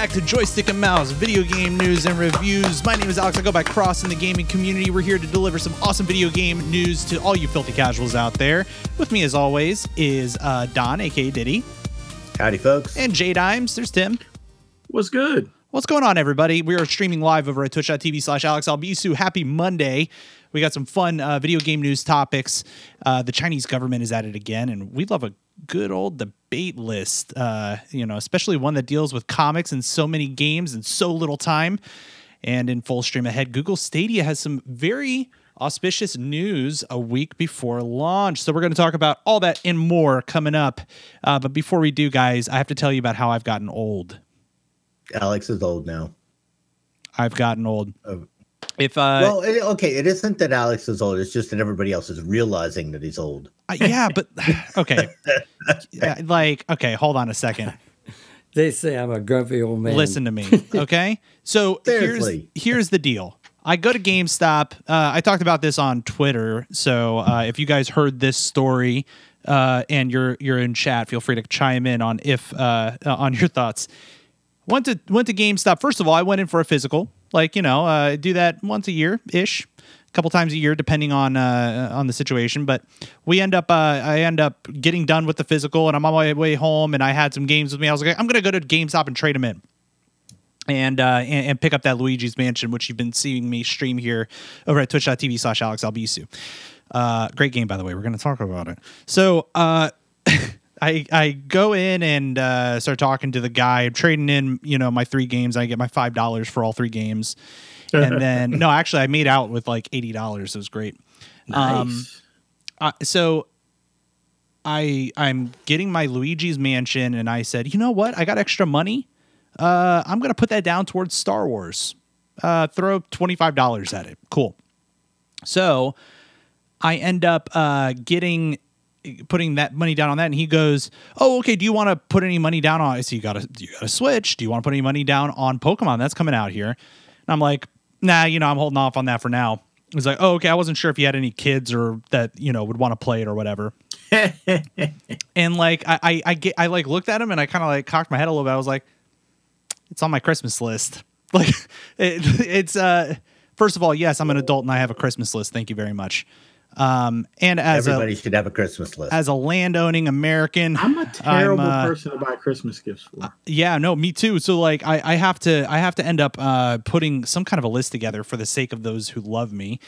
Welcome back to Joystick and Mouse video game news and reviews. My name is Alex. I go by Cross in the gaming community. We're here to deliver some awesome video game news to all you filthy casuals out there. With me, as always, is uh, Don, aka Diddy, Howdy, folks. and J Dimes. There's Tim. What's good? What's going on, everybody? We are streaming live over at twitch.tv slash Alex Albisu. Happy Monday. We got some fun uh, video game news topics. Uh, the Chinese government is at it again, and we love a good old debate list, uh, you know, especially one that deals with comics and so many games and so little time. And in full stream ahead, Google Stadia has some very auspicious news a week before launch. So we're going to talk about all that and more coming up. Uh, but before we do, guys, I have to tell you about how I've gotten old. Alex is old now. I've gotten old. Oh. If uh, well, it, okay, it isn't that Alex is old. It's just that everybody else is realizing that he's old. uh, yeah, but okay, Yeah, like okay, hold on a second. They say I'm a grumpy old man. Listen to me, okay? So here's Seriously. here's the deal. I go to GameStop. Uh, I talked about this on Twitter. So uh, if you guys heard this story uh, and you're you're in chat, feel free to chime in on if uh, uh, on your thoughts. Went to went to GameStop. First of all, I went in for a physical. Like you know, uh, do that once a year ish, a couple times a year, depending on uh, on the situation. But we end up, uh, I end up getting done with the physical, and I'm on my way home, and I had some games with me. I was like, I'm gonna go to GameStop and trade them in and uh, and, and pick up that Luigi's Mansion, which you've been seeing me stream here over at twitch.tv slash Alex Albisu. Uh, great game, by the way. We're going to talk about it. So uh, I I go in and uh, start talking to the guy. I'm trading in, you know, my three games. I get my five dollars for all three games, and then no, actually, I made out with like eighty dollars. It was great. Um, Nice. uh, so I I'm getting my Luigi's Mansion, and I said, you know what? I got extra money. Uh, I'm gonna put that down towards Star Wars. Uh, throw twenty five dollars at it. Cool. So I end up uh, getting putting that money down on that, and he goes, "Oh, okay. Do you want to put any money down on? I see you got to you got to switch. Do you want to put any money down on Pokemon that's coming out here?" And I'm like, "Nah, you know, I'm holding off on that for now." He's like, "Oh, okay. I wasn't sure if you had any kids or that you know would want to play it or whatever." and like I, I, I get, I like looked at him and I kind of like cocked my head a little bit. I was like, "It's on my Christmas list." Like, it, it's uh, first of all, yes, I'm an adult and I have a Christmas list. Thank you very much. Um, and as Everybody a should have a Christmas list. as a landowning American, I'm a terrible uh, person to buy Christmas gifts for. yeah, no, me too. So like I, I have to I have to end up uh, putting some kind of a list together for the sake of those who love me.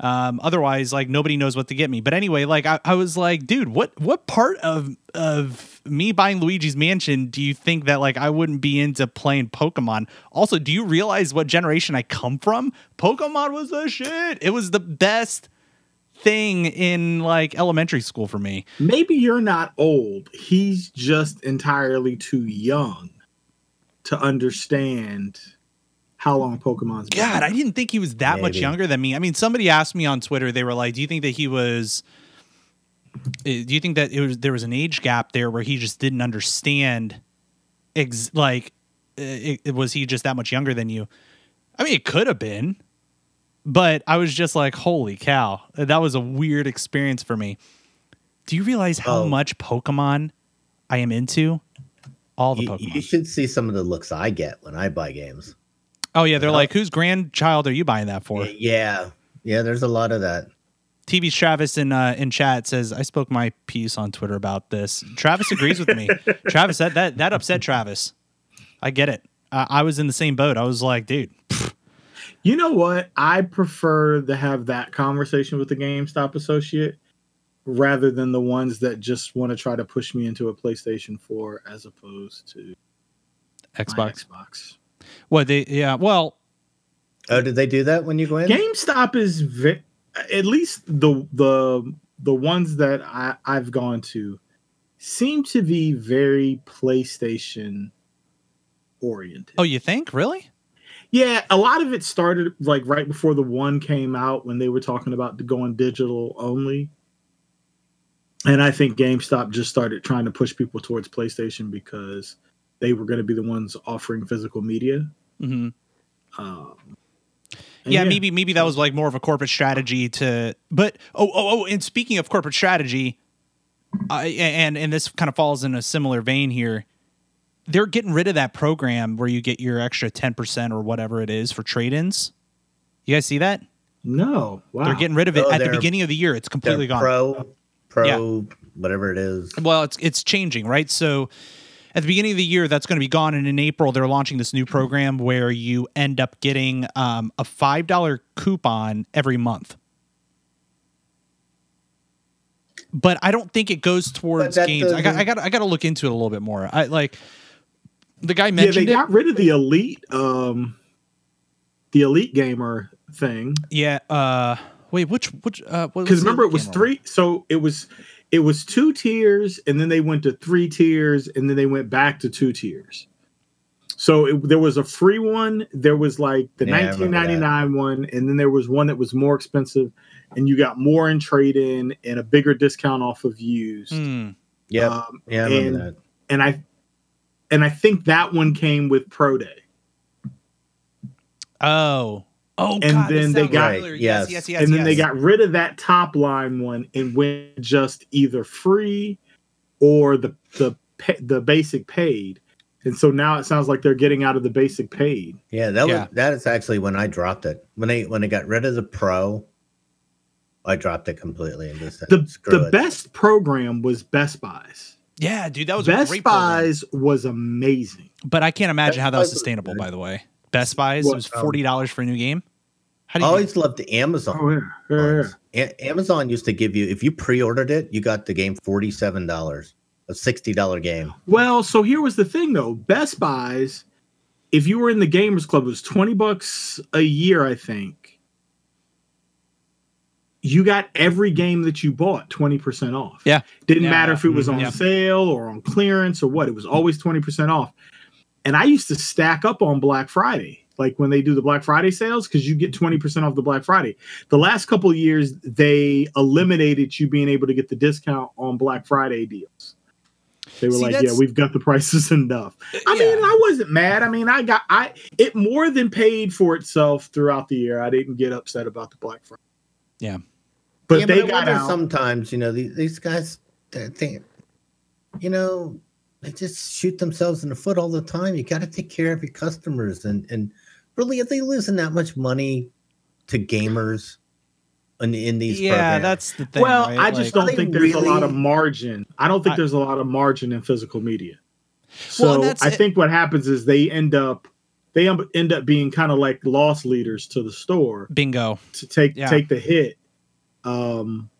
Um, otherwise, like nobody knows what to get me. But anyway, like I, I was like, dude, what what part of of me buying Luigi's Mansion do you think that like I wouldn't be into playing Pokemon? Also, do you realize what generation I come from? Pokemon was the shit. It was the best thing in like elementary school for me. Maybe you're not old. He's just entirely too young to understand how long Pokemon's been. God, I didn't think he was that much younger than me. I mean, somebody asked me on Twitter. They were like, "Do you think that he was? uh, Do you think that it was there was an age gap there where he just didn't understand? Ex- like, uh, it, it- was he just that much younger than you? I mean, it could have been, but I was just like, "Holy cow!" That was a weird experience for me. Do you realize how Oh. much Pokemon I am into? All the you, Pokemon. you should see some of the looks I get when I buy games. oh yeah, they're like, "Whose grandchild are you buying that for?" Yeah, yeah. There's a lot of that. TV Travis in uh, in chat says I spoke my piece on Twitter about this. Travis agrees with me. Travis that that that upset Travis. I get it. I was in the same boat. I was like, dude, You know what? I prefer to have that conversation with the GameStop associate rather than the ones that just want to try to push me into a PlayStation 4 as opposed to my Xbox. Xbox. What they? Yeah. Well, Oh, did they do that when you go in? GameStop is ve- at least the the the ones that I, I've gone to seem to be very PlayStation oriented. oh, you think really? Yeah, a lot of it started like right before the one came out when they were talking about going digital only. And I think GameStop just started trying to push people towards PlayStation because they were going to be the ones offering physical media. hmm Um, and Yeah, maybe maybe that was like more of a corporate strategy to. But oh oh oh, and speaking of corporate strategy, I and and this kind of falls in a similar vein here. They're getting rid of that program where you get your extra 10% or whatever it is for trade-ins. You guys see that? No, wow. They're getting rid of it Oh, at the beginning of the year. It's completely gone. pro, pro, whatever it is. Well, it's it's changing, right? So at the beginning of the year, that's going to be gone, and in April, they're launching this new program where you end up getting um, a five dollar coupon every month. But I don't think it goes towards that games. I got, I got, I got to look into it a little bit more. I like the guy mentioned yeah, mentioned they it. got rid of the elite, um, the elite gamer thing. yeah. Uh, wait, which which? Uh, because remember it was camera? three so it was it was two tiers and then they went to three tiers and then they went back to two tiers so it, there was a free one there was like the Yeah, 1999 one and then there was one that was more expensive and you got more in trade in and a bigger discount off of used Hmm. Yeah, um, yeah, I and, that. and i and i think that one came with pro day Oh. Oh, And God, then they got- Right, yes, yes. yes, yes, and then they got rid of that top line one and went just either free or the the the basic paid. And so now it sounds like they're getting out of the basic paid. Yeah, that Yeah. was that is actually when I dropped it. When they when they got rid of the pro, I dropped it completely and just said, The screw the it. best program was Best Buys. Yeah, dude, that was a Best great program. Buys was amazing. But I can't imagine Best how that was Buys was sustainable. By the way, Best Buys What, it was um, forty dollars for a new game. How I do you? always loved the Amazon. Oh yeah, yeah, yeah. A- Amazon used to give you if you pre-ordered it, you got the game forty seven dollars, a sixty dollar game. Well, so here was the thing though. Best Buys, if you were in the Gamers Club, it was 20 bucks a year, I think. You got every game that you bought 20% off. Yeah. Didn't Yeah. matter if it was mm-hmm. on Yeah. sale or on clearance or what, it was always 20% off. And I used to stack up on Black Friday, like when they do the Black Friday sales, because you get 20% off the Black Friday. The last couple of years, they eliminated you being able to get the discount on Black Friday deals. They were See, like, "Yeah, we've got the prices enough." I Yeah. mean, I wasn't mad. I mean, I got I it more than paid for itself throughout the year. I didn't get upset about the Black Friday. Yeah. but Yeah, they I got wonder out. sometimes, you know, these, these guys they, they you know, they just shoot themselves in the foot all the time. You gotta take care of your customers and and really are they losing that much money to gamers in, in these yeah, programs? that's the thing. well, right? I just Like- don't think there's a lot of margin. I don't think I- there's a lot of margin in physical media. So that's I think what happens is they end up they end up being kind of like loss leaders to the store. bingo. to take Yeah. take the hit. Um,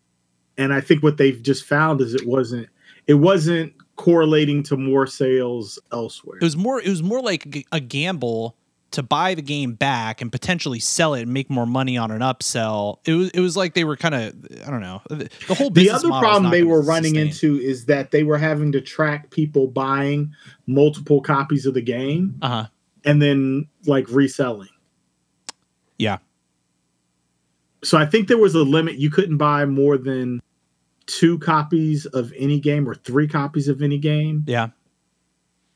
and I think what they've just found is it wasn't it wasn't correlating to more sales elsewhere. It was more. It was more like a gamble to buy the game back and potentially sell it and make more money on an upsell. It was. It was like they were kind of. I don't know. The the whole the other problem they were running sustain. into is that they were having to track people buying multiple copies of the game Uh huh. And then like reselling. Yeah. So I think there was a limit. You couldn't buy more than two copies of any game or three copies of any game. Yeah.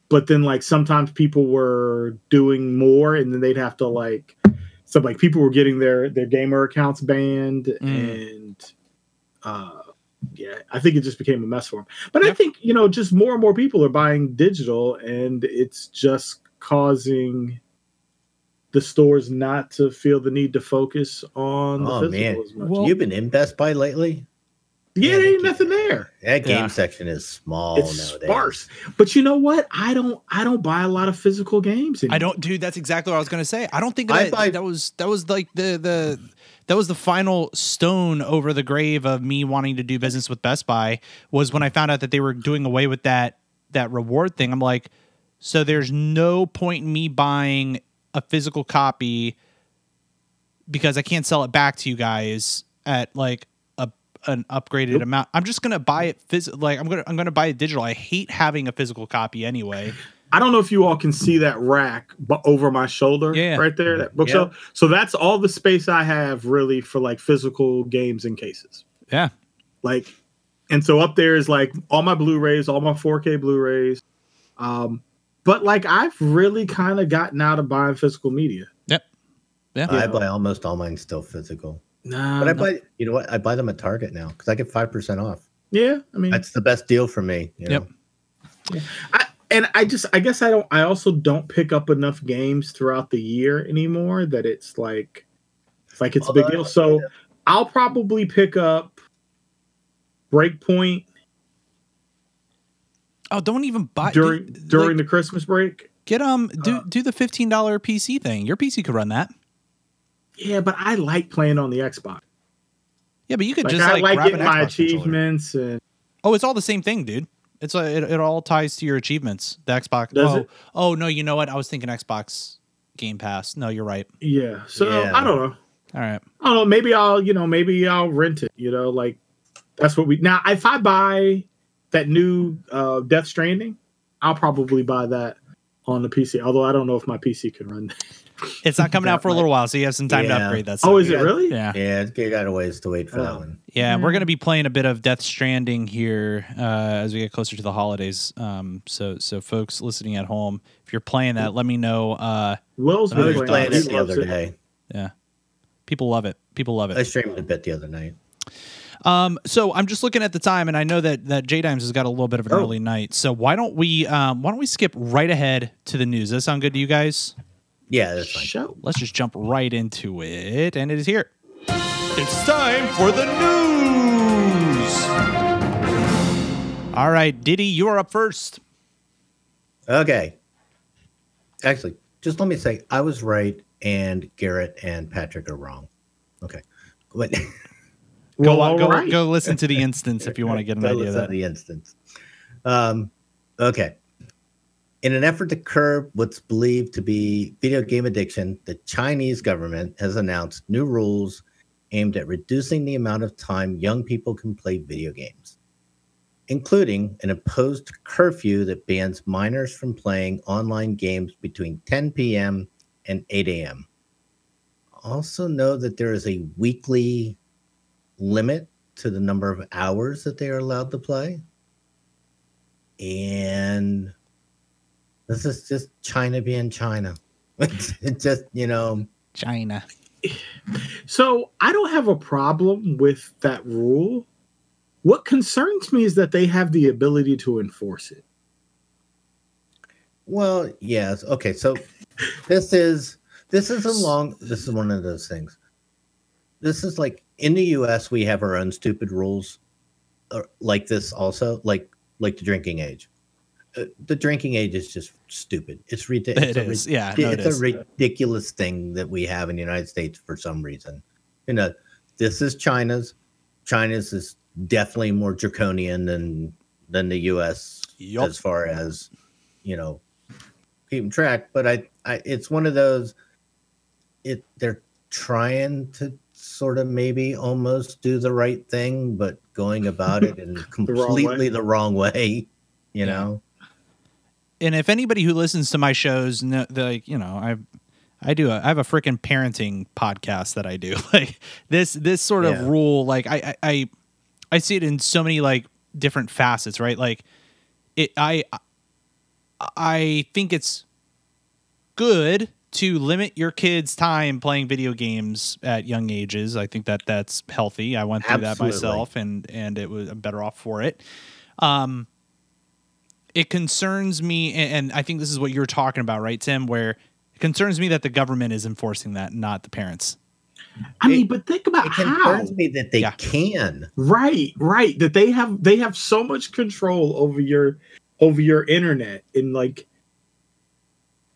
but then like sometimes people were doing more and then they'd have to like so like people were getting their their gamer accounts banned Mm. and uh yeah i think it just became a mess for them but i think you know just more and more people are buying digital and it's just causing the stores not to feel the need to focus on the Oh, physical man. as much. Well- You've been in Best Buy lately? yeah, Yeah, there ain't they nothing keep- there That game Yeah. section is small it's nowadays. sparse but you know what i don't i don't buy a lot of physical games I don't, dude. That's exactly what I was gonna say. I don't think I that buy- that was that was like the the that was the final stone over the grave of me wanting to do business with Best Buy was when I found out that they were doing away with that that reward thing. I'm like, so there's no point in me buying a physical copy because I can't sell it back to you guys at like a an upgraded Nope. amount. I'm just gonna buy it phys- like I'm gonna I'm gonna buy it digital. I hate having a physical copy anyway. I don't know if you all can see that rack bu- over my shoulder Yeah. right there, that bookshelf. So that's all the space I have really for like physical games and cases. Yeah. Like, and so up there is like all my Blu-rays, all my 4K Blu-rays. Um, but like I've really kind of gotten out of buying physical media. Yep. Yeah. I buy almost all mine still physical. Nah, But I no- buy, you know what? I buy them at Target now because I get 5% off. yeah, I mean, That's the best deal for me. You Yep. know? and I just I guess I don't I also don't pick up enough games throughout the year anymore that it's like it's like it's a big deal. So I'll probably pick up Breakpoint Oh, don't even buy during dude, during like, the Christmas break. get um do uh, do the fifteen dollar PC thing. Your PC could run that. Yeah, but I like playing on the Xbox. Yeah, but you could Like, just I like, like grab getting an my Xbox controller. achievements and Oh, it's all the same thing, dude. It's like it, it all ties to your achievements. The Xbox. Does oh, it? oh no, you know what? I was thinking Xbox Game Pass. No, you're right. yeah. So Yeah. I don't know. All right. I don't know. Maybe I'll, you know, maybe I'll rent it. You know, like that's what we now. If I buy that new uh, Death Stranding, I'll probably buy that on the PC. Although I don't know if my PC can run that. It's not coming out for a little while, so you have some time to Yeah. upgrade that. Oh, is it really? Yeah. Yeah, it's- you got a ways to wait for that Oh. one. Yeah, we're going to be playing a bit of Death Stranding here uh, as we get closer to the holidays. Um, so, so folks listening at home, if you're playing that, let me know. Uh, Will's I been was Really playing it the loves other it. day. yeah, people love it. People love it. I streamed a bit the other night. Um, so I'm just looking at the time, and I know that that J Dimes has got a little bit of an Oh. early night. So why don't we um, why don't we skip right ahead to the news? Does that sound good to you guys? Yeah, that's fine. Show. Let's just jump right into it, and it is here. It's time for the news. All right, Diddy, you are up first. Okay. Actually, just let me say I was right, and Garrett and Patrick are wrong. Okay. But Go Well, on, go, all right. go listen to the instance if you want to get an That idea was of that. the instance. Um, okay. In an effort to curb what's believed to be video game addiction, the Chinese government has announced new rules aimed at reducing the amount of time young people can play video games, including an imposed curfew that bans minors from playing online games between 10 p.m. and 8 a.m. Also, know that there is a weekly limit to the number of hours that they are allowed to play. And this is just China being China. it's just, you know, China. So I don't have a problem with that rule. What concerns me is that they have the ability to enforce it. well, yes. Okay, so this is this is a long this is one of those things. This is like in the US we have our own stupid rules uh, like this also, like like the drinking age. Uh, the drinking age is just stupid. It's ridiculous. It is. Yeah, no, it it's is. a ridiculous thing that we have in the United States for some reason. You know, this is China's. China's is definitely more draconian than than the U.S. Yup. as far as you know keeping track. But I, I, it's one of those. It they're trying to sort of maybe almost do the right thing, but going about it in wrong way. completely the wrong way. You Yeah. know. and if anybody who listens to my shows know like you know i i do a, i have a freaking parenting podcast that i do like this this sort of Yeah. rule like I, I i i see it in so many like different facets right like it i i think it's good to limit your kids time playing video games at young ages i think that that's healthy i went through that myself and and it was i'm better off for it um it concerns me and, and i think this is what you're talking about right tim where it concerns me that the government is enforcing that not the parents I mean, but think about It how. concerns me that they Yeah. can. Right, right. That they have they have so much control over your over your internet and like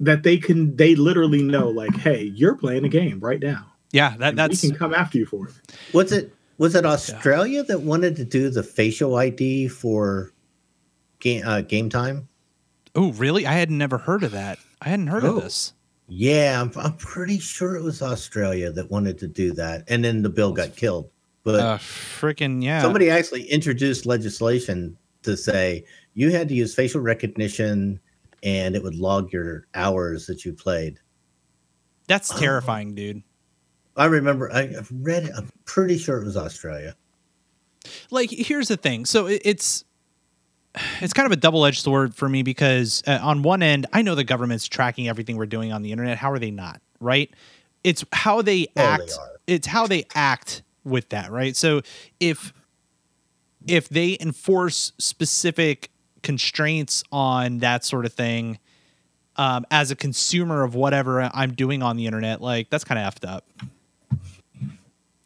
that they can they literally know like, hey, you're playing a game right now. yeah that that's we can come after you for it. Was it was it Australia that wanted to do the facial ID for game uh, game time? oh really i had never heard of that i hadn't heard Oh. of this Yeah, I'm, I'm pretty sure it was Australia that wanted to do that, and then the bill got killed. But uh freaking yeah somebody actually introduced legislation to say you had to use facial recognition, and it would log your hours that you played. that's Oh. terrifying dude I remember I, I've read it. I'm pretty sure it was Australia. like here's the thing so it, it's it's kind of a double-edged sword for me because uh, on one end i know the government's tracking everything we're doing on the internet how are they not right it's how they Oh, they act are. it's how they act with that right so if if they enforce specific constraints on that sort of thing um, as a consumer of whatever I'm doing on the internet, like that's kind of effed up.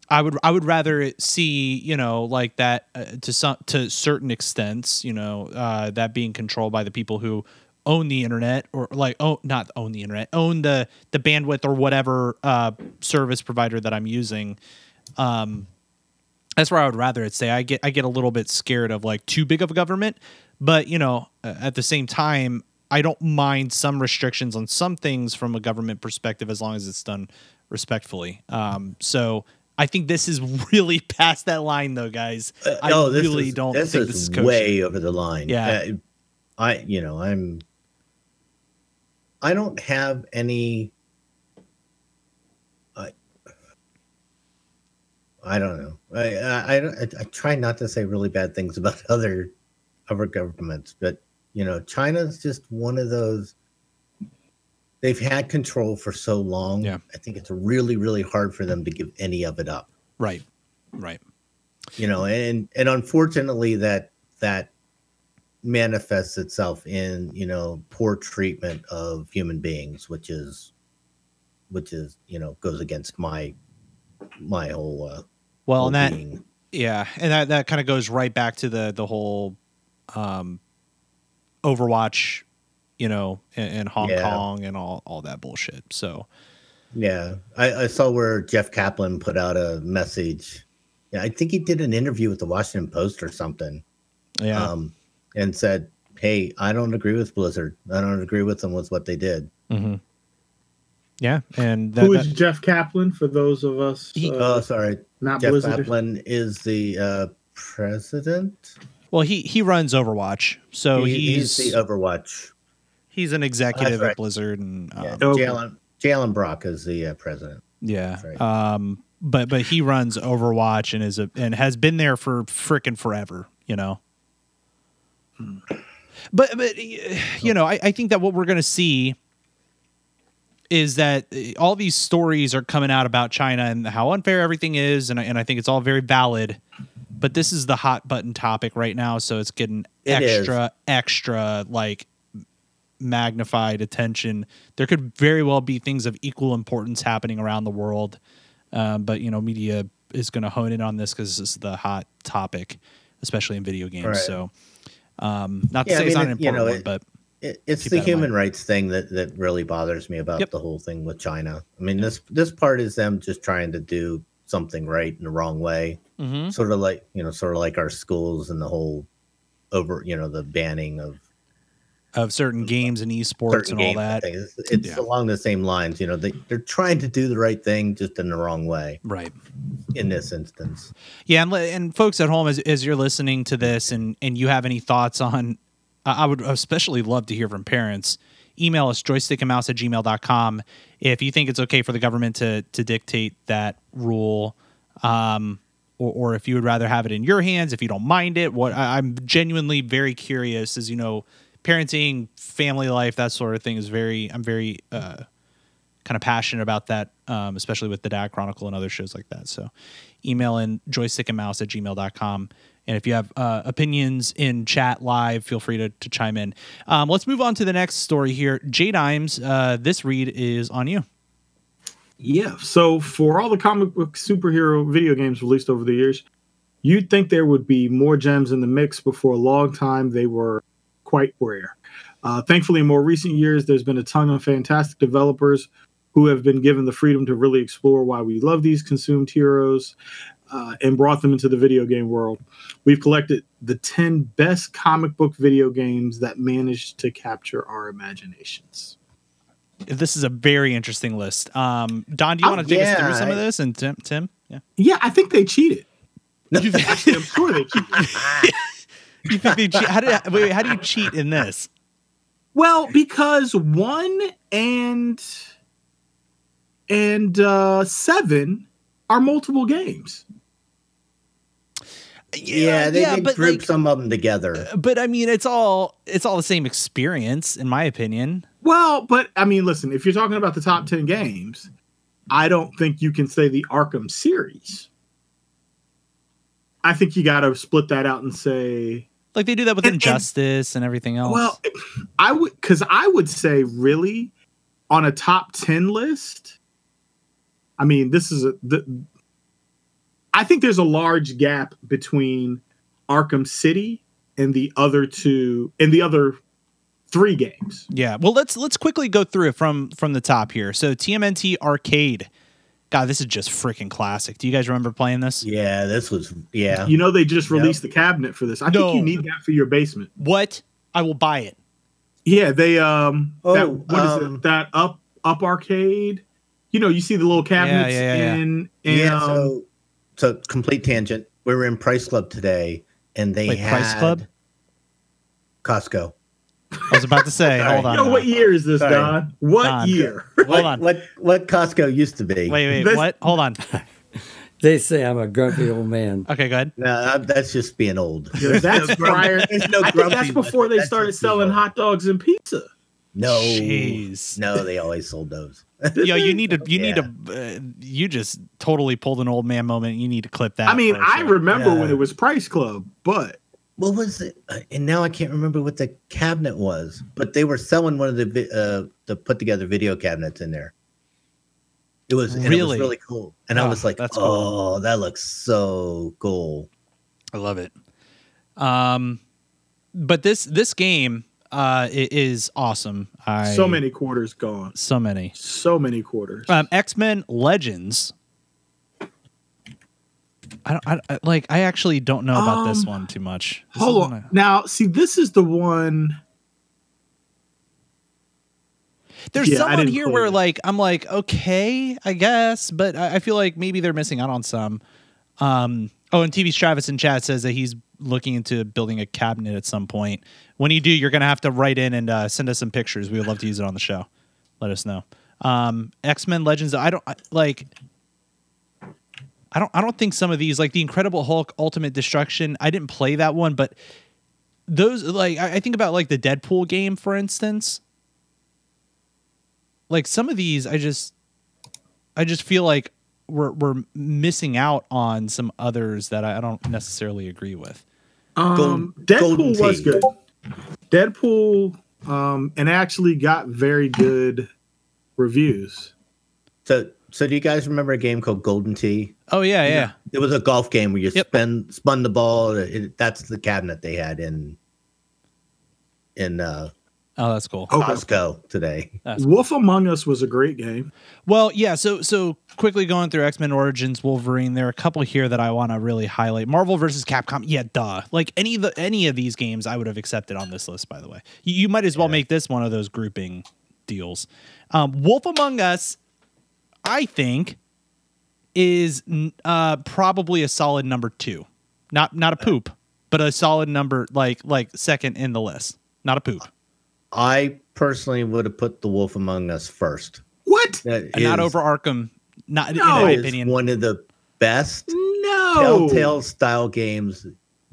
I would I would rather see you know like that uh, to some to certain extents you know uh, that being controlled by the people who own the internet or like oh not own the internet own the the bandwidth or whatever uh, service provider that I'm using. Um, that's where I would rather it say. I get I get a little bit scared of like too big of a government, but you know at the same time I don't mind some restrictions on some things from a government perspective as long as it's done respectfully. Um, so I think this is really past that line, though, guys. Uh, I no, this really is, don't this think is this is kosher. way over the line. Yeah. Uh, I you know I'm. I don't have any. I. I don't know. I I, I, I I try not to say really bad things about other other governments, but you know, China's just one of those. They've had control for so long. Yeah. I think it's really, really hard for them to give any of it up Right, right. you know and and unfortunately that that manifests itself in you know poor treatment of human beings which is which is you know goes against my my whole uh Well, and that yeah, and that that kind of goes right back to the the whole um, Overwatch, you know, in, in Hong Yeah. Kong and all all that bullshit. So yeah. I, I saw where jeff kaplan put out a message. Yeah i think he did an interview with the washington post or something. Yeah, um and said hey i don't agree with blizzard. I don't agree with them with what they did. Hmm yeah, and that, Who is that- Jeff Kaplan for those of us He- uh, oh sorry. not jeff Blizzard? kaplan is the uh president well he he runs Overwatch, so He- he's he's the Overwatch. he's an executive right. at Blizzard, and um, Yeah, J. Allen Jalen Brock is the uh, president. Yeah. Right. Um but but he runs Overwatch and is a and has been there for frickin' forever, you know. But but you know, I, I think that what we're gonna see is that all these stories are coming out about China and how unfair everything is, and I, and I think it's all very valid. But this is the hot button topic right now, so it's getting It is. extra, extra like magnified attention. There could very well be things of equal importance happening around the world, um, but you know, media is going to hone in on this because this is the hot topic, especially in video games. Right. So, um, not to Yeah, I say it's mean, not an it- you important know, one, it- but It, it's the human rights thing that that really bothers me about Yep. the whole thing with China. I mean, this this part is them just trying to do something right in the wrong way, mm-hmm. sort of like you know, sort of like our schools and the whole over, you know, the banning of of certain games and esports and all that. things. It's, it's Yeah. along the same lines. You know, they they're trying to do the right thing, just in the wrong way Right. in this instance. Yeah, and, and folks at home, as, as you're listening to this, and and you have any thoughts on, I I would especially love to hear from parents. Email us joystickandmouse at gmail.com if you think it's okay for the government to to dictate that rule, um, or, or if you would rather have it in your hands, if you don't mind it. What I, I'm genuinely very curious, as you know, parenting, family life, that sort of thing is very. I'm very uh, kind of passionate about that, um, especially with the Dad Chronicle and other shows like that. So email in joystickandmouse at gmail.com. And if you have uh, opinions in chat live, feel free to, to chime in. Um, let's move on to the next story here. J Dimes, uh, this read is on you. Yeah. So for all the comic book superhero video games released over the years, you'd think there would be more gems in the mix, but for a long time they were quite rare. Uh, thankfully, in more recent years, there's been a ton of fantastic developers who have been given the freedom to really explore why we love these consumed heroes uh, and brought them into the video game world. We've collected the 10 best comic book video games that managed to capture our imaginations. This is a very interesting list. Um, Don, do you Oh, want to take us through yeah, some of this? And Tim, Tim, yeah, Yeah, I think they cheated. Actually, I'm sure they cheated. you think they cheat? How did wait, wait, how do you cheat in this? Well, because one and and uh seven are multiple games. Yeah, they, they group like, some of them together. but I mean, it's all it's all the same experience, in my opinion. Well, but I mean, listen, if you're talking about the top 10 games, I don't think you can say the Arkham series. I think you got to split that out and say Like they do that with And- and- Injustice and, everything else. Well, I would because I would say really on a top ten list. I mean, this is a. The, I think there's a large gap between Arkham City and the other two and the other three games. yeah. Well, let's let's quickly go through it from from the top here. So TMNT Arcade. God, this is just freaking classic. Do you guys remember playing this? Yeah, this was yeah. You know, they just Yep. released the cabinet for this. I No. think you need that for your basement. What? I will buy it. Yeah, they um. Oh, that, what is um, it? That up up arcade. You know, you see the little cabinets yeah, yeah, yeah. in in yeah, um, so so complete tangent. We were in Price Club today, and they Wait, had Price Club? Costco. I was about to say, hold on. Yo, now. what year is this, Sorry. Don? What Don. year? Hold what, on. What what Costco used to be? Wait, wait, This- what? Hold on. They say I'm a grumpy old man. Okay, go ahead. No, I'm- that's just being old. Yeah, that's prior. There's no I think that's before they That's started selling old. hot dogs and pizza. No, Jeez. no, they always sold those. Yo, you need to, you need to, uh, you just totally pulled an old man moment. You need to clip that. I mean, I sure. remember Yeah. when it was Price Club, but What was it? Uh, And now I can't remember what the cabinet was, but they were selling one of the uh, the put together video cabinets in there. It was and it Really? was really cool, and I Oh, was like, that's cool. "Oh, that looks so cool." I love it. Um, but this this game uh i- is awesome. I so many quarters gone. so many. So many quarters. Um, X Men Legends. I don't I, like. I actually don't know about this Um, one too much. This Hold on. I- Now, see, this is the one. There's Yeah, I some on didn't here where this. like I'm like okay, I guess, but I, I feel like maybe they're missing out on some. Um, oh, and TV Travis in chat says that he's looking into building a cabinet at some point. When you do, you're gonna have to write in and uh, send us some pictures. We would love to use it on the show. Let us know. Um, X Men Legends. I don't I, like. I don't. I don't think some of these, like the Incredible Hulk Ultimate Destruction. I didn't play that one, but those, like, I, I think about like the Deadpool game, for instance like some of these i just i just feel like we're we're missing out on some others that i, I don't necessarily agree with Um, Golden- Deadpool was good. Deadpool, um, and actually got very good reviews. So, so do you guys remember a game called Golden Tee? oh yeah yeah, It was a golf game where you Yep. spin spun the ball. It, that's the cabinet they had in in uh, oh that's cool Okay. Costco today. That's Wolf Among Us was a great game. well yeah so so quickly going through x-men origins wolverine there are a couple here that i want to really highlight marvel versus capcom yeah duh like any of the any of these games i would have accepted on this list by the way you, you might as well make this one of those grouping deals um, wolf among us i think is uh, probably a solid number two. Not not a poop, but a solid number like like second in the list. Not a poop. I personally would have put The Wolf Among Us first. What? That And not is- over Arkham. Not No. in my opinion. one of the best No. Telltale style games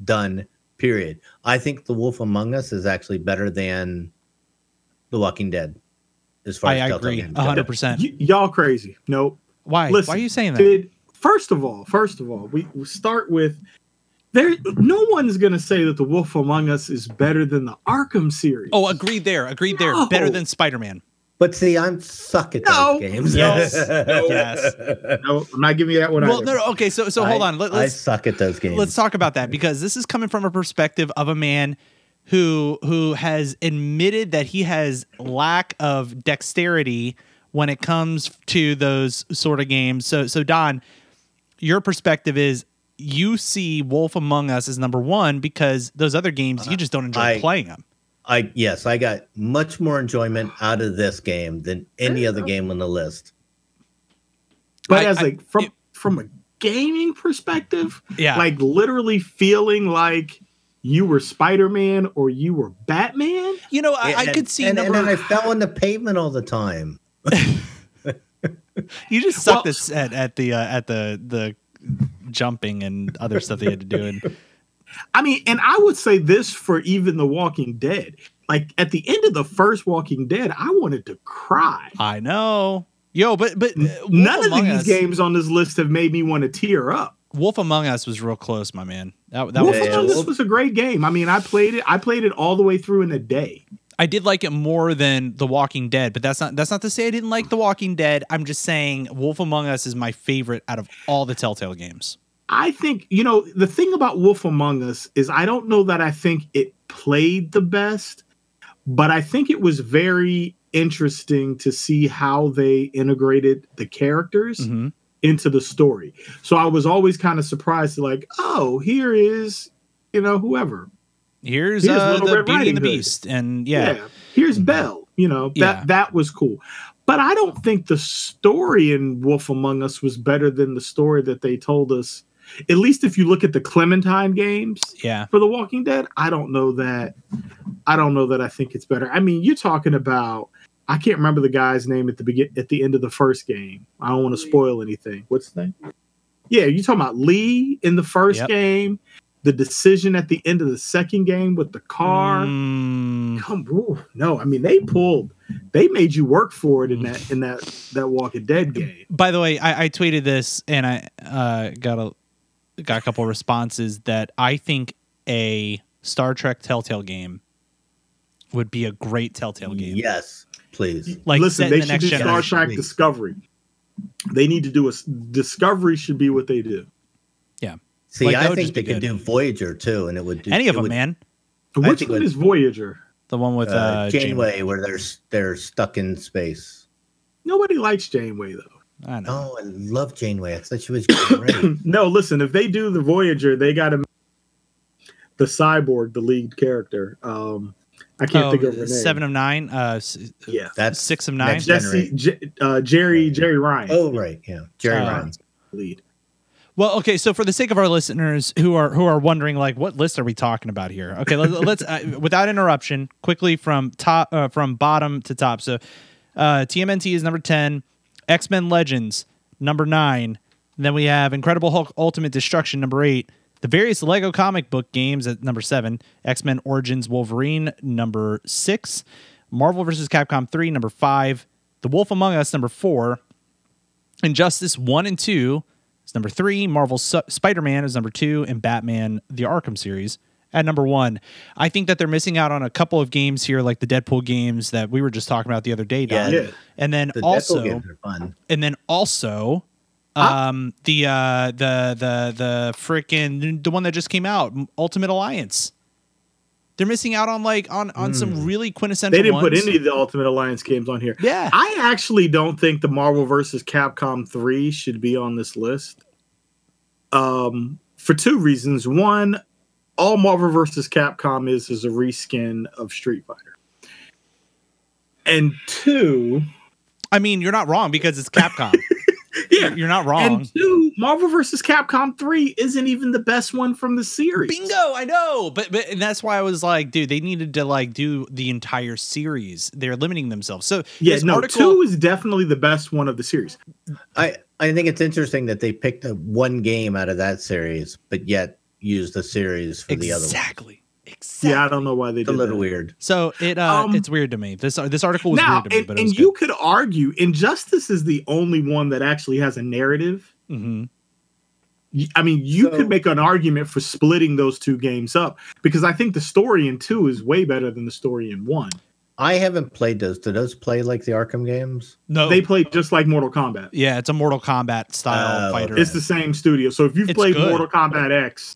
done. Period. I think The Wolf Among Us is actually better than The Walking Dead. As far I as Telltale agree, a hundred percent. Y- y'all crazy. Nope. Why? Listen, Why are you saying that? Did first of all, first of all, we, we start with there. No one's gonna say that the Wolf Among Us is better than the Arkham series. Oh, agreed there. Agreed there. No. Better than Spider Man. But see, I'm suck at those games. Yes. No. Yes. no, I'm not giving you that one. Well, either. no, no, okay. So so hold I- on. Let, I us suck at those games. let's talk about that because this is coming from a perspective of a man who who has admitted that he has lack of dexterity when it comes to those sort of games. So so Don, your perspective is you see Wolf Among Us as number one because those other games you just don't enjoy I- playing them. I yes, I got much more enjoyment out of this game than any other game on the list. but I- as I- like from it- from a gaming perspective, Yeah. like literally feeling like you were Spider Man or you were Batman. You know, I, I could see and, number. and then I fell on the pavement all the time. you just suck Well- this at, at the uh, at the the jumping and other stuff they had to do. And I mean, and I would say this for even The Walking Dead. Like at the end of the first Walking Dead, I wanted to cry. I know, yo, but but uh, Wolf None of these Us- games on this list have made me want to tear up. Wolf Among Us was real close, my man. That, that Wolf was Among Us was a great game. I mean, I played it. I played it all the way through in a day. I did like it more than The Walking Dead, but that's not that's not to say I didn't like The Walking Dead. I'm just saying Wolf Among Us is my favorite out of all the Telltale games. I think you know the thing about Wolf Among Us is I don't know that I think it played the best, but I think it was very interesting to see how they integrated the characters hmm into the story. So I was always kind of surprised, like, oh, here is you know whoever, Here's, Here's uh, Little the Red Beauty and the Hood. Beast, and yeah, here's Belle. You know that Yeah. that was cool. But I don't think the story in Wolf Among Us was better than the story that they told us. At least if you look at the Clementine games yeah, for The Walking Dead, I don't know that. I don't know that I think it's better. I mean, you're talking about. I can't remember the guy's name at the begin at the end of the first game. I don't want to spoil anything. What's the name? Yeah, you talking about Lee in the first Yep. game, the decision at the end of the second game with the car. Mm, Come, ooh, no, I mean they pulled, they made you work for it in that in that that Walking Dead game. by the way, I, I tweeted this and I uh, got a got a couple responses that I think a Star Trek Telltale game would be a great Telltale game. Yes, please. Like Listen, they the should next do generation. Star Trek Please. Discovery. They need to do a Discovery should be what they do. Yeah. See, Like, I would think just be they could do Voyager too, and it would do Any of them, would- man. Which one is Voyager? The one with Uh, uh, Janeway. Janeway, where they're they're stuck in space. Nobody likes Janeway though. I know. Oh, I love Janeway. I thought she was great. no, listen, if they do the Voyager, they got to the cyborg, the lead character. Um, I can't Oh, think of her name. seven of nine. Uh, yeah, That's six of nine. next Jesse, J- uh, Jeri, Jeri Ryan, Oh, right, yeah, Jeri Uh, Ryan. lead. Well, okay. So for the sake of our listeners who are who are wondering, like, what list are we talking about here? Okay, let, let's uh, without interruption, quickly from top uh, from bottom to top. So, uh, TMNT is number ten, X Men Legends number nine. Then we have Incredible Hulk Ultimate Destruction number eight. The various Lego comic book games at number seven, X Men Origins Wolverine number six, Marvel vs. Capcom three number five, The Wolf Among Us number four, Injustice 1 and 2 is number 3, Marvel Su- Spider-Man is number 2 and Batman the Arkham series at number 1. I think that they're missing out on a couple of games here like the Deadpool games that we were just talking about the other day, Don. Yeah. And then The also also games are fun. and then also um the uh the the the freaking the one that just came out, Ultimate Alliance. They're missing out on like on on some really quintessential They didn't put any of the Ultimate Alliance games on here. Yeah. I actually don't think the Marvel vs. Capcom 3 should be on this list. Um, for two reasons. One, all Marvel vs. Capcom is is a reskin of Street Fighter. And two, I mean, you're not wrong because it's Capcom. yeah, You're not wrong. and two, Marvel vs. Capcom 3 isn't even the best one from the series. Bingo, I know, but but and that's why I was like, dude, they needed to like do the entire series. They're limiting themselves. So Yeah, this no, article, two is definitely the best one of the series. I I think it's interesting that they picked a one game out of that series, but yet used the series for the other one. exactly, exactly. Yeah, I don't know why they did it. A little that. weird. So it uh, Um, it's weird to me. This this article was now, weird to me, and, but it and you could argue Injustice is the only one that actually has a narrative. hmm Y- I mean, you So- could make an argument for splitting those two games up because I think the story in two is way better than the story in one. I haven't played those. Do those play like the Arkham games? No, They play just like Mortal Kombat. yeah, it's a Mortal Kombat style Oh, fighter. It's the same studio. So if you've It's played good. Mortal Kombat X,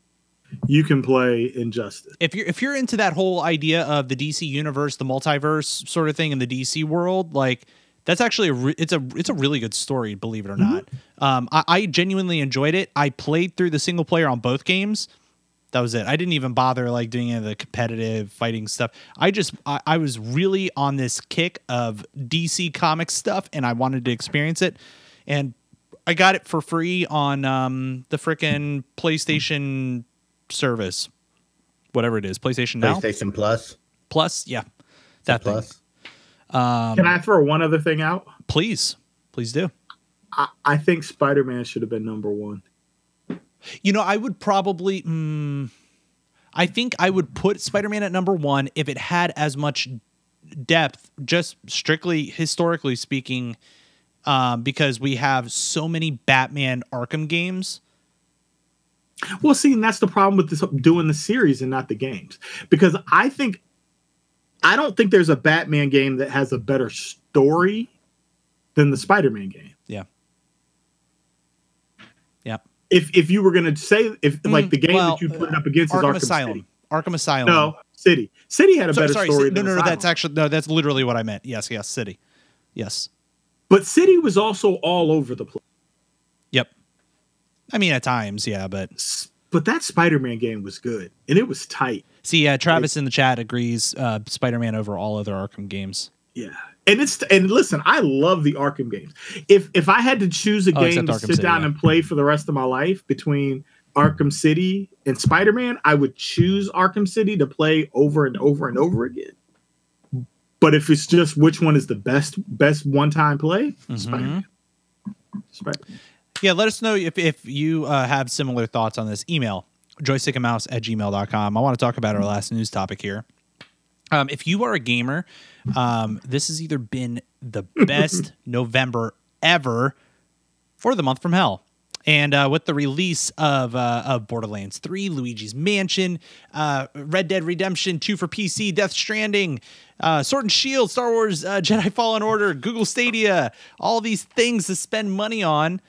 you can play Injustice. if you're if you're into that whole idea of the DC universe, the multiverse sort of thing in the DC world, like that's actually a re- it's a it's a really good story, believe it or not. Um, I, I genuinely enjoyed it. I played through the single player on both games. That was it. I didn't even bother like doing any of the competitive fighting stuff. I just I, I was really on this kick of DC comic stuff, and I wanted to experience it. And I got it for free on um, the frickin' PlayStation service, whatever it is, PlayStation Now PlayStation Plus. Plus. Yeah, that thing. Plus. Um, Can I throw one other thing out? please, please do. I, I think Spider Man should have been number one. You know, I would probably. Mm, I think I would put Spider Man at number one if it had as much depth, just strictly historically speaking, um, because we have so many Batman Arkham games Well, see, and that's the problem with this doing the series and not the games. Because I think I don't think there's a Batman game that has a better story than the Spider-Man game. Yeah. Yep. If if you were gonna say if like Mm, the game well, that you put it up against is Arkham Arkham Asylum. City. Arkham Asylum. No, City. City had a So- better sorry, story. no, no, no. Asylum. That's actually no. That's literally what I meant. Yes, yes. City. Yes. But City was also all over the place. I mean, at times, yeah, but But that Spider-Man game was good and it was tight. see, yeah. Travis in the chat agrees. Uh, Spider-Man over all other Arkham games. Yeah. And it's and listen, I love the Arkham games. If if I had to choose a Oh, game to Arkham sit City, down yeah. and play for the rest of my life between Arkham City and Spider-Man, I would choose Arkham City to play over and over and over again. But if it's just which one is the best best one-time play, Mm-hmm. Spider-Man. Spider- Yeah, let us know if, if you uh, have similar thoughts on this. Email joystickandmouse at gmail.com. I want to talk about our last news topic here. Um, if you are a gamer, um, this has either been the best November ever for the month from hell. And uh, with the release of uh, of Borderlands 3, Luigi's Mansion, uh, Red Dead Redemption 2 for PC, Death Stranding, uh, Sword and Shield, Star Wars uh, Jedi Fallen Order, Google Stadia, all these things to spend money on,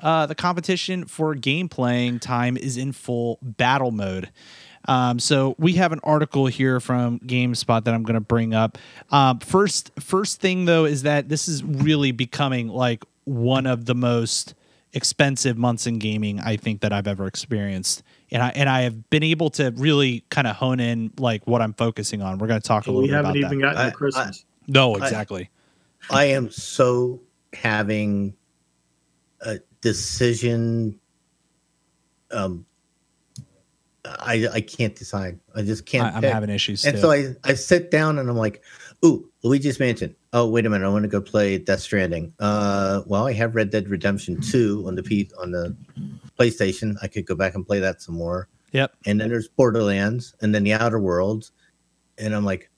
uh, the competition for game playing time is in full battle mode. Um, so we have an article here from GameSpot that I'm going to bring up. Um, first, first thing though is that this is really becoming like one of the most expensive months in gaming I think that I've ever experienced, and I and I have been able to really kind of hone in like what I'm focusing on. We're going to talk a little we bit haven't about even that. gotten I- to Christmas. no, exactly. I am so having a decision. Um, I I can't decide. I just can't. I'm having issues And too. so I I sit down and I'm like, ooh, Luigi's Mansion. Oh wait a minute, I want to go play Death Stranding. Uh, well, I have Red Dead Redemption Two on the P on the PlayStation. I could go back and play that some more. yep. And then there's Borderlands, and then the Outer Worlds, and I'm like,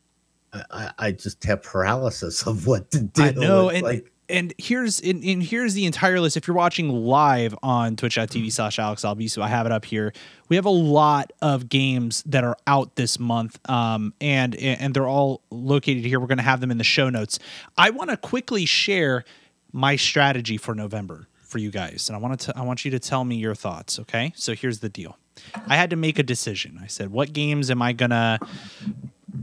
I, I, I just have paralysis of what to do. I know, It's and like, and here's and, and here's the entire list. If you're watching live on twitch.tv slash Alex Albiso, I have it up here. We have a lot of games that are out this month. Um and and they're all located here. We're gonna have them in the show notes. I want to quickly share my strategy for November for you guys. And I want to I want you to tell me your thoughts. Okay. So here's the deal. I had to make a decision. I said, what games am I gonna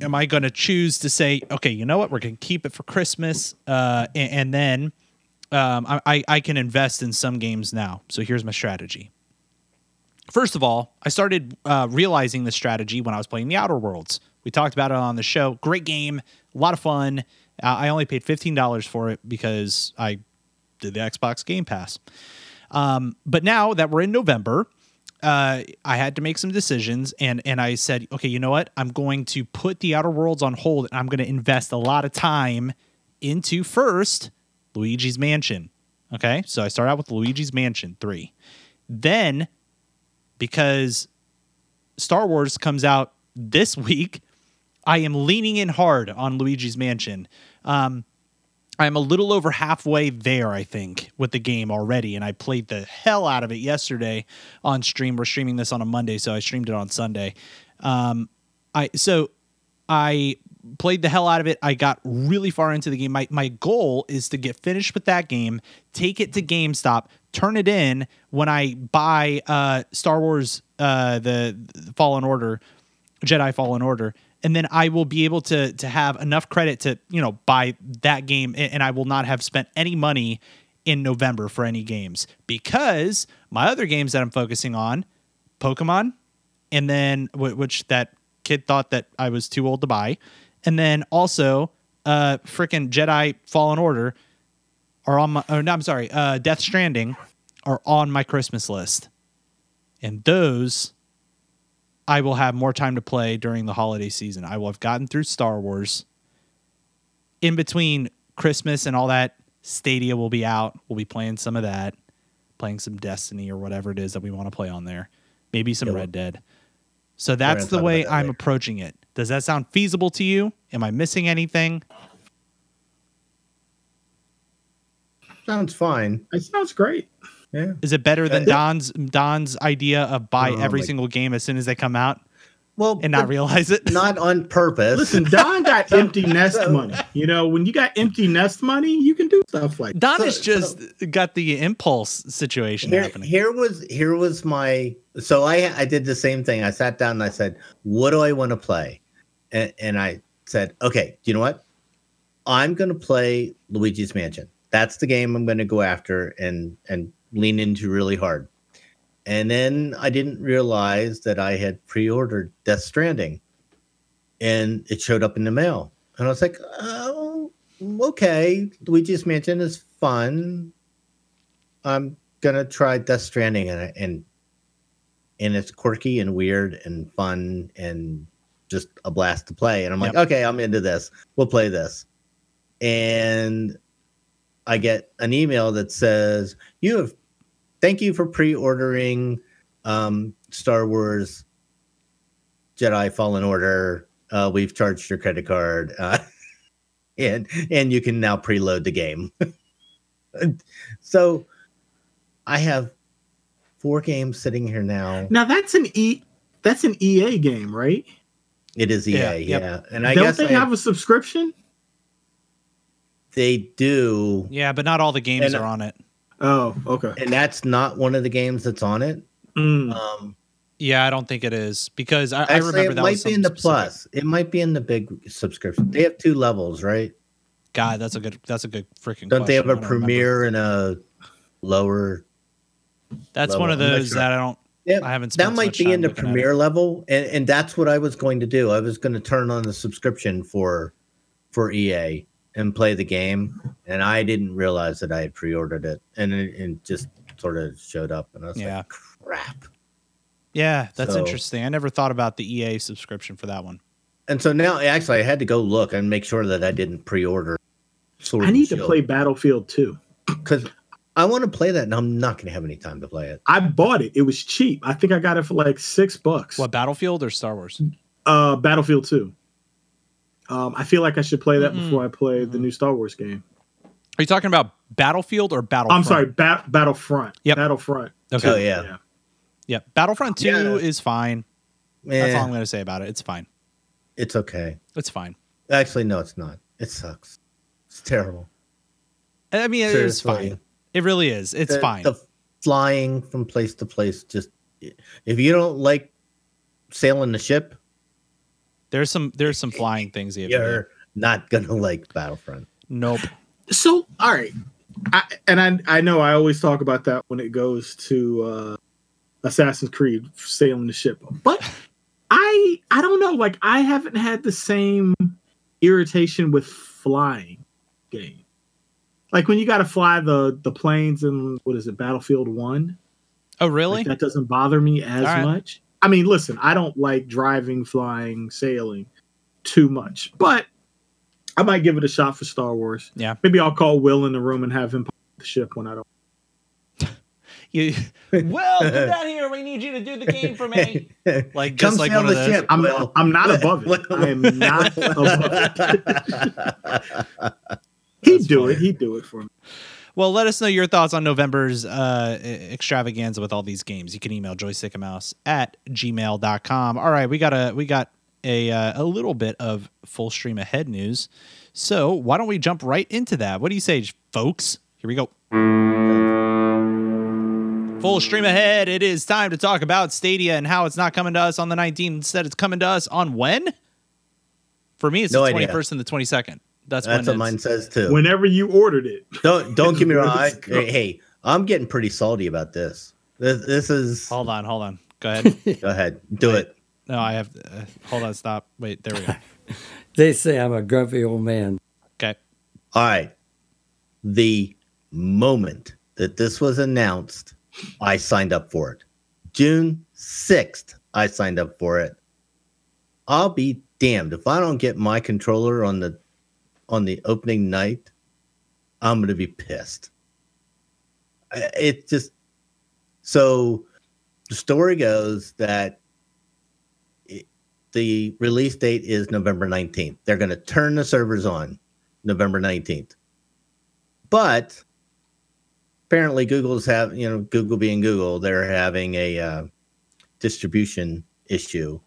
am I going to choose to say, okay, you know what, we're going to keep it for Christmas, uh, and, and then um, I, I- can invest in some games now. So here's my strategy. First of all, I started uh, realizing the strategy when I was playing the Outer Worlds. We talked about it on the show. Great game, a lot of fun. Uh, I only paid fifteen dollars for it because I did the Xbox Game Pass. Um, but now that we're in November, uh, I had to make some decisions, and and I said, okay, you know what? I'm going to put the Outer Worlds on hold, and I'm going to invest a lot of time into first Luigi's Mansion. Okay, so I start out with Luigi's Mansion three, then because Star Wars comes out this week, I am leaning in hard on Luigi's Mansion. Um, I'm a little over halfway there, I think, with the game already, and I played the hell out of it yesterday on stream. We're streaming this on a Monday, so I streamed it on Sunday. Um, I so I played the hell out of it. I got really far into the game. My my goal is to get finished with that game, take it to GameStop, turn it in when I buy uh, Star Wars uh, the, the Fallen Order, Jedi Fallen Order, and then I will be able to to have enough credit to you know buy that game, and, I will not have spent any money in November for any games because my other games that I'm focusing on, Pokemon, and then which that kid thought that I was too old to buy, and then also uh freaking Jedi Fallen Order are on my oh no I'm sorry uh Death Stranding are on my Christmas list, and those I will have more time to play during the holiday season. I will have gotten through Star Wars. In between Christmas and all that, Stadia will be out. We'll be playing some of that, playing some Destiny or whatever it is that we want to play on there. Maybe some Yeah, Red Dead. So that's the way that I'm later. approaching it. Does that sound feasible to you? Am I missing anything? sounds fine. It sounds great. Yeah. Is it better than Don's Don's idea of buy Oh every my- single game as soon as they come out Well, and not realize it? not on purpose. Listen, Don got empty nest money. You know, when you got empty nest money, you can do stuff like Don So- has just got the impulse situation here, happening. here was here was my so I I did the same thing. I sat down and I said, "What do I want to play?" And, and I said, "Okay, you know what? I'm going to play Luigi's Mansion. That's the game I'm going to go after and and lean into really hard." And then I didn't realize that I had pre-ordered Death Stranding, and it showed up in the mail, and I was like, "Oh, okay. Luigi's Mansion is fun. I'm gonna try Death Stranding and and and it's quirky and weird and fun and just a blast to play. And I'm like, Yep. okay, I'm into this. We'll play this. And I get an email that says, "You have thank you for pre-ordering um, Star Wars Jedi Fallen Order. Uh, we've charged your credit card, uh, and and you can now preload the game." so I have four games sitting here now. Now that's an E that's an EA game, right? It is EA, Yeah, yeah. yep. And I Don't guess they I- have a subscription? they do, Yeah, but not all the games And, are on it. Oh, okay. and that's not one of the games that's on it. Mm. Um, Yeah, I don't think it is because I, I remember it that might was be in the specific. plus. It might be in the big subscription. They have two levels, right? God, that's a good. That's a good freaking. Don't they have a a I remember. premiere and a lower? That's level? one of those sure. that I don't. Yeah, I haven't. that spent so might be in the looking at it. premiere level, and, and that's what I was going to do. I was going to turn on the subscription for for EA and play the game, and I didn't realize that I had pre-ordered it, and it, it just sort of showed up, and I was Yeah. like, "Crap!" Yeah, that's So- interesting. I never thought about the EA subscription for that one. And so now, actually, I had to go look and make sure that I didn't pre-order. Sword I need to play Battlefield 2. because I want to play that, and I'm not going to have any time to play it. I bought it. It was cheap. I think I got it for like six bucks. What Battlefield or Star Wars? Uh, Battlefield 2. Um, I feel like I should play that Mm-mm. before I play the Mhm. new Star Wars game. Are you talking about Battlefield or Battlefront? I'm sorry, ba- Battlefront. Yep. Battlefront. Okay. Oh yeah, Yeah, Battlefront Two Yeah. is fine. That's all I'm going to say about it. It's fine. it's okay. It's fine. Actually, no, it's not. It sucks. It's terrible. I mean, it is fine. It really is. It's the, fine. The flying from place to place just if you don't like sailing the ship, there's some there's some flying things you have to do. you're not gonna like Battlefront. Nope. So, all right. I, and I, I know I always talk about that when it goes to uh, Assassin's Creed sailing the ship, but I I don't know. Like I haven't had the same irritation with flying game. Like when you got to fly the the planes in what is it Battlefield One? Oh, really? Like, that doesn't bother me as All right. much. I mean, listen, I don't like driving, flying, sailing too much, but I might give it a shot for Star Wars. Yeah. Maybe I'll call Will in the room and have him pilot the ship when I don't. You, well, get down here. We need you to do the game for me. Like Come just like sail one of the those. ship. I'm Will. I'm not above it. I am not above it. He'd That's do funny. it. He'd do it for me. Well, let us know your thoughts on November's uh, extravaganza with all these games. You can email joystickamouse at gmail.com. All right, we got a we got a uh, a little bit of full stream ahead news. So why don't we jump right into that? What do you say, folks? Here we go. Full stream ahead. It is time to talk about Stadia and how it's not coming to us on the 19th. Instead, it's coming to us on when? For me, it's No the idea. 21st and the 22nd. That's, That's what it's- mine says too. Whenever you ordered it, don't don't get me wrong. I, hey, I'm getting pretty salty about this. This, this is. Hold on, hold on. Go ahead. Go ahead, do Wait. it. No, I have. Uh, hold on, stop. Wait, there we go. They say I'm a grumpy old man. Okay. All right. The moment that this was announced, I signed up for it. June 6th, I signed up for it. I'll be damned if I don't get my controller on the on the opening night. I'm going to be pissed. It just so the story goes that it, the release date is November 19th. They're going to turn the servers on November 19th. But apparently Google's have you know Google being Google, they're having a uh, distribution issue,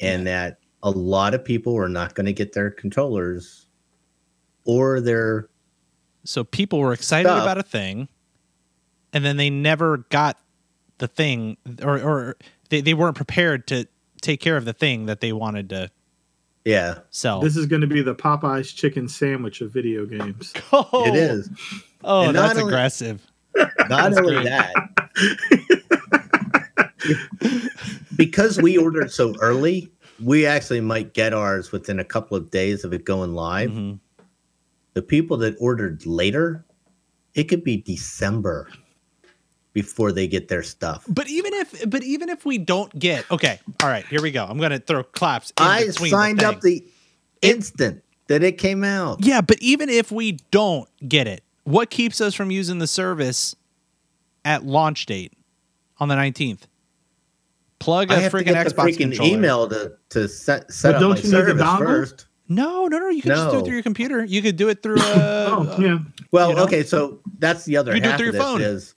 and that a lot of people are not going to get their controllers or their So people were excited Stuff. about a thing, and then they never got the thing, or or they, they weren't prepared to take care of the thing that they wanted to yeah. sell. This is going to be the Popeyes chicken sandwich of video games. oh, It is Oh, And not that's only- aggressive. not That's only great. that because we ordered so early. We actually might get ours within a couple of days of it going live. Mhm. The people that ordered later, it could be December before they get their stuff. But even if, but even if we don't get, okay, all right, here we go. I'm gonna throw claps. In I between signed the up the instant that it came out. Yeah, but even if we don't get it, what keeps us from using the service at launch date on the 19th? Plug a I have to freaking get the Xbox freaking controller. email to to set set But up don't my you need the service dongle? first. No, no, no. You can just do it through your computer. You could do it through. Uh, oh, yeah. Well, You know? okay, so that's the other You do it half through of your this phone. is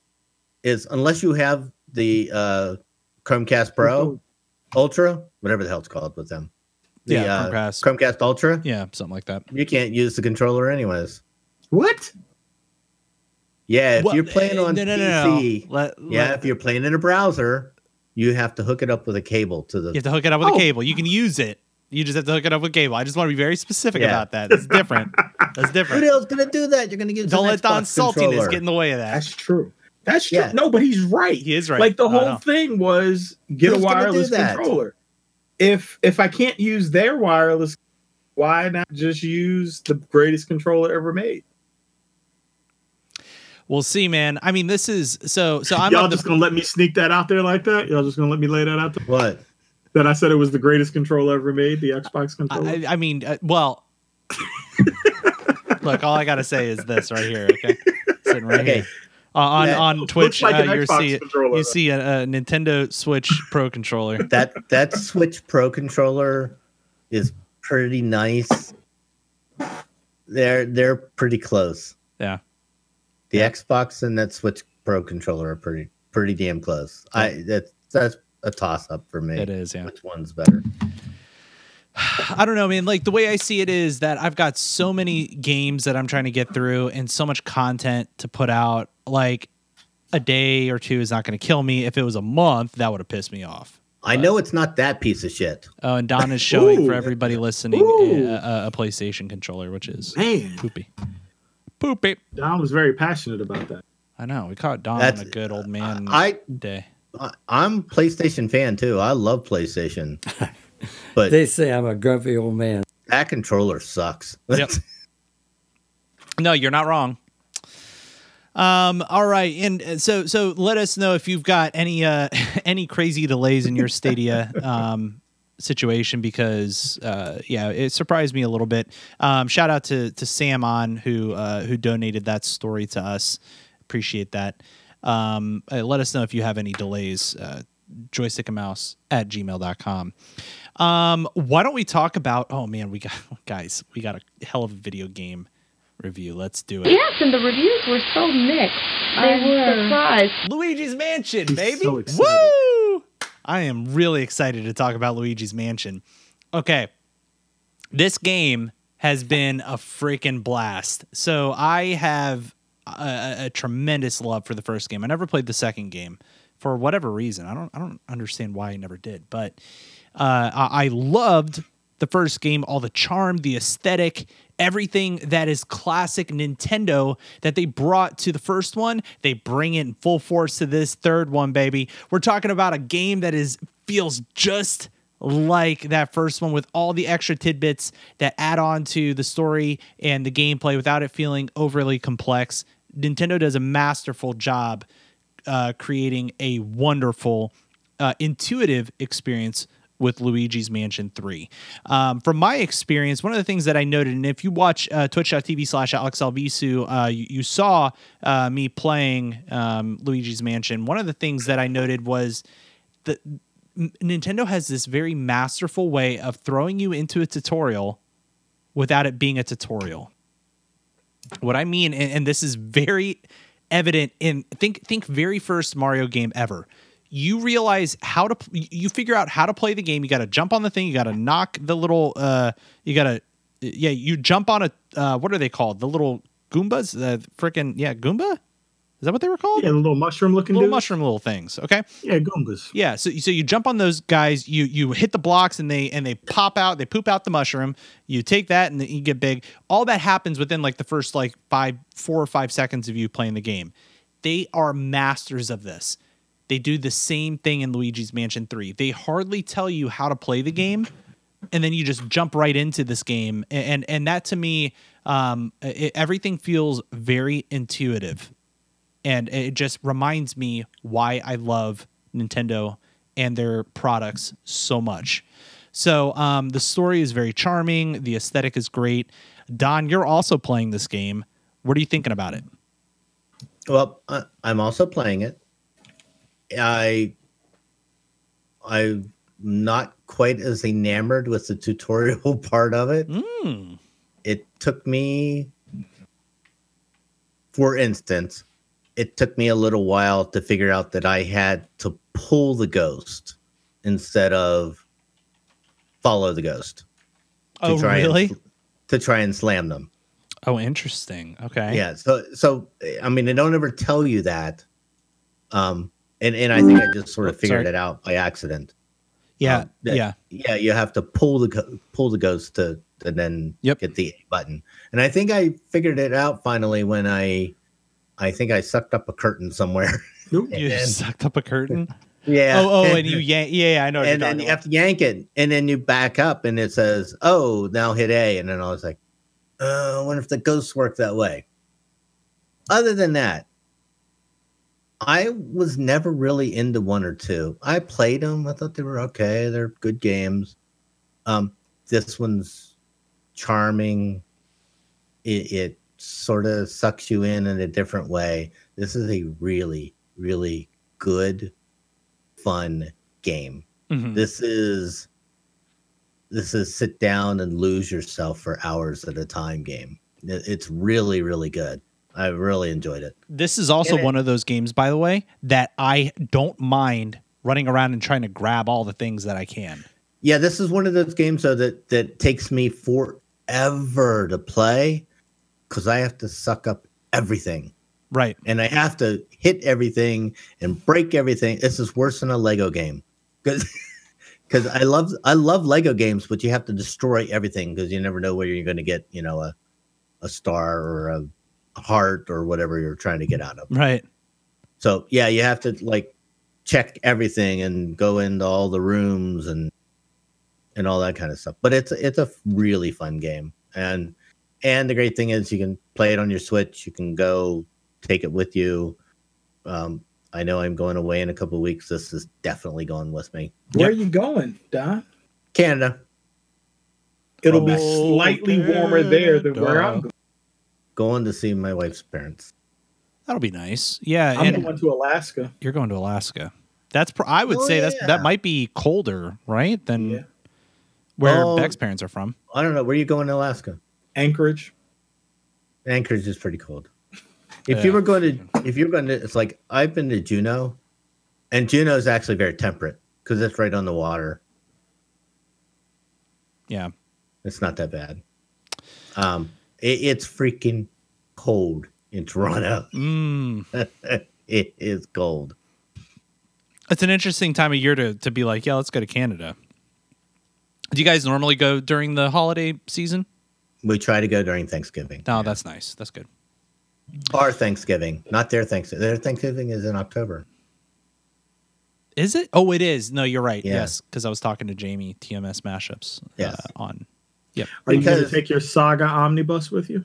is unless you have the uh Chromecast Pro, Ultra, whatever the hell it's called with them. The, Yeah, uh, Chromecast. Chromecast Ultra, yeah, something like that. you can't use the controller anyways. What? Yeah, if Well, you're playing uh, on no, no, no, no. Let- yeah, let- if you're playing in a browser, you have to hook it up with a cable to the you have to hook it up with Oh. a cable. You can use it. You just have to hook it up with cable. I just want to be very specific Yeah. about that. It's different. That's different. Who different. the hell's gonna do that? You're gonna get Don't an let Don Xbox saltiness controller. get in the way of that. That's true. That's true. Yeah. No, but he's right. He is right. Like the whole thing was get Who's a wireless controller. If if I can't use their wireless, why not just use the greatest controller ever made? We'll see, man. I mean, this is so. So I'm Y'all on the- just gonna let me sneak that out there like that? Y'all just gonna let me lay that out there? What? That I said it was the greatest controller ever made, the Xbox controller. I, I mean, uh, well, look, all I gotta say is this right here. Okay, sitting right Okay. here uh, on That on Twitch. like uh, you see you see a, a Nintendo Switch Pro controller. That that Switch Pro controller is pretty nice. They're they're pretty close. Yeah, The Xbox and that Switch Pro controller are pretty pretty damn close. I that's that's a toss up for me. it is. Yeah. Which one's better? I don't know, man. Like the way I see it is that I've got so many games that I'm trying to get through and so much content to put out. Like a day or two is not going to kill me. If it was a month, that would have pissed me off. I know it's not that piece of shit. Oh, and Don is showing Ooh. for everybody listening a, a PlayStation controller, which is Man, poopy. Poopy. Don was very passionate about that. I know. We caught Don That's- on a good old man I day. I- I'm PlayStation fan too. I love PlayStation, but They say I'm a grumpy old man. that controller sucks. Yep. No, you're not wrong. Um, all right, and uh, so so let us know if you've got any uh any crazy delays in your Stadia um situation because uh yeah, it surprised me a little bit. Um shout out to to Sam on who uh who donated that story to us. Appreciate that. Um uh, let us know if you have any delays. Uh joystick and mouse at gmail.com. Um, why don't we talk about oh man, we got guys, we got a hell of a video game review. Let's do it. Yes, and the reviews were so mixed. They I'm were. surprised. Luigi's Mansion, He's baby. so. Woo! I am really excited to talk about Luigi's Mansion. Okay. This game has been a freaking blast. So I have a, a- tremendous love for the first game. I never played the second game for whatever reason. I don't I don't understand why I never did, but uh, I, I loved the first game, all the charm, the aesthetic, everything that is classic Nintendo that they brought to the first one. They bring it in full force to this third one, baby. We're talking about a game that is feels just like that first one with all the extra tidbits that add on to the story and the gameplay without it feeling overly complex. Nintendo does a masterful job uh, creating a wonderful, uh, intuitive experience with Luigi's Mansion 3. Um, from my experience, one of the things that I noted, and if you watch uh, twitch.tv slash Alex Alvisu, uh, you, you saw uh, me playing um, Luigi's Mansion. One of the things that I noted was that Nintendo has this very masterful way of throwing you into a tutorial without it being a tutorial. What I mean, and, and this is very evident in think think very first Mario game ever. You realize how to you figure out how to play the game. You got to jump on the thing. You got to knock the little. uh You got to yeah. You jump on a uh what are they called? The little Goombas. The freaking yeah Goomba. Is that what they were called? Yeah, the little mushroom looking little dude. mushroom little things. Okay. Yeah, Goombas. Yeah, so so you jump on those guys, you you hit the blocks and they and they pop out, they poop out the mushroom. You take that and then you get big. All that happens within like the first like five, four or five seconds of you playing the game. They are masters of this. They do the same thing in Luigi's Mansion 3. They hardly tell you how to play the game, and then you just jump right into this game. And and, and that to me, um, it, everything feels very intuitive and it just reminds me why I love Nintendo and their products so much. So um, the story is very charming. The aesthetic is great. Don, you're also playing this game. What are you thinking about it? Well, I'm also playing it. I I'm not quite as enamored with the tutorial part of it. Mm. It took me, for instance, it took me a little while to figure out that I had to pull the ghost instead of follow the ghost. to Oh, try and really? sl- to try and slam them. Oh, interesting. Okay. Yeah. So so I mean they don't ever tell you that. Um and, and I think I just sort of figured sorry. it out by accident. Yeah. Um, that- yeah. Yeah, you have to pull the pull the ghost to and then Yep. get the A button. And I think I figured it out finally when I I think I sucked up a curtain somewhere. You And- sucked up a curtain. yeah. Oh, oh, and you yank. Yeah, yeah, I know. And then you have to yank it, and then you back up, and it says, "Oh, now hit A." And then I was like, uh, "I wonder if the ghosts work that way." Other than that, I was never really into one or two. I played them. I thought they were okay. They're good games. Um, this one's charming. It, it sort of sucks you in in a different way. This is a really, really good, fun game Mhm. this is this is sit down and lose yourself for hours at a time game it's really really good i really enjoyed it This is also it- one of those games, by the way, that I don't mind running around and trying to grab all the things that I can. yeah this is one of those games though that that takes me forever to play because i have to suck up everything. Right. and i have to hit everything and break everything. This is worse than a lego game. Because because i love i love lego games but you have to destroy everything because you never know where you're going to get you know a a star or a heart or whatever you're trying to get out of. Right. so yeah you have to like check everything and go into all the rooms and and all that kind of stuff. But it's it's a really fun game. And and the great thing is you can play it on your switch you can go take it with you um i know i'm going away in a couple of weeks this is definitely going with me Where are you going, Don? canada It'll be Oh, slightly warmer there than where I'm going. going to see my wife's parents That'll be nice. Yeah, I'm and going to Alaska. you're going to Alaska. That's pr- I would Oh, say that's that might be colder, right? Than Yeah. where Oh. Beck's parents are from. i don't know where you going in alaska Anchorage. Anchorage is pretty cold. If Yeah. you were going to, if you're going to, it's like I've been to Juneau, and Juneau is actually very temperate because it's right on the water. Yeah. It's not that bad. Um, it, it's freaking cold in Toronto. Mm. it is cold. It's an interesting time of year to to be like, yeah, let's go to Canada. Do you guys normally go during the holiday season? We try to go during Thanksgiving. No, that's nice. That's good. Our Thanksgiving, not their Thanksgiving. Their Thanksgiving is in October. Is it? Oh, it is. No, you're right. Yeah. Yes, because I was talking to Jamie TMS mashups. Yes. Uh, on. Yep. Are you going to take your Saga omnibus with you?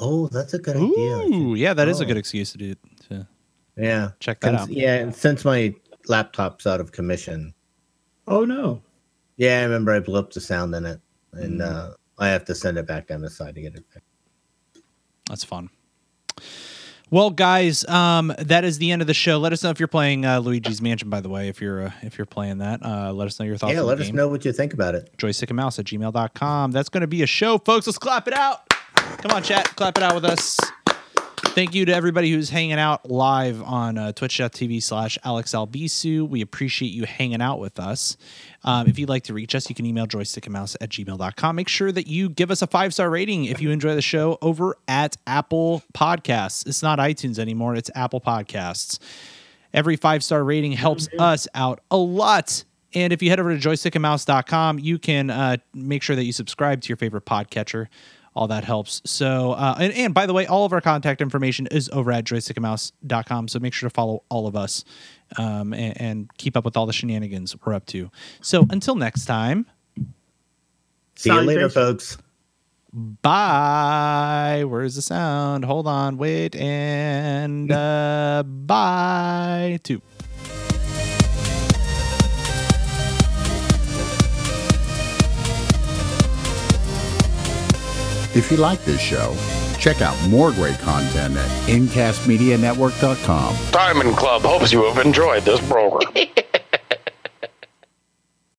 Oh, that's a good idea. I Ooh, should- yeah, that is a Oh. good excuse to do to Yeah. check that Cons- out. Yeah, and since my laptop's out of commission, Oh no. Yeah, I remember I blew up the sound in it, and Mm. uh, I have to send it back down the side to get it back. That's fun. Well, guys, um, that is the end of the show. Let us know if you're playing uh, Luigi's Mansion. By the way, if you're uh, if you're playing that, uh, let us know your thoughts. yeah, let us game. know what you think about it. joystick and mouse at gmail.com. That's going to be a show, folks. Let's clap it out. Come on, chat. Clap it out with us. Thank you to everybody who's hanging out live on uh, twitch.tv slash Alex Albisu. We appreciate you hanging out with us. Um, if you'd like to reach us, you can email joystickandmouse at gmail.com. Make sure that you give us a five star rating if you enjoy the show over at Apple Podcasts. It's not iTunes anymore, it's Apple Podcasts. Every five star rating helps us out a lot. And if you head over to joystickandmouse.com, you can uh, make sure that you subscribe to your favorite podcatcher. All that helps. So, uh, and, and by the way, all of our contact information is over at joystickandmouse.com. So make sure to follow all of us um, and, and keep up with all the shenanigans we're up to. So until next time, See you later, folks. bye. Where's the sound? Hold on, wait, and uh, bye. Two. If you like this show, check out more great content at incastmedianetwork.com. Diamond Club hopes you have enjoyed this program.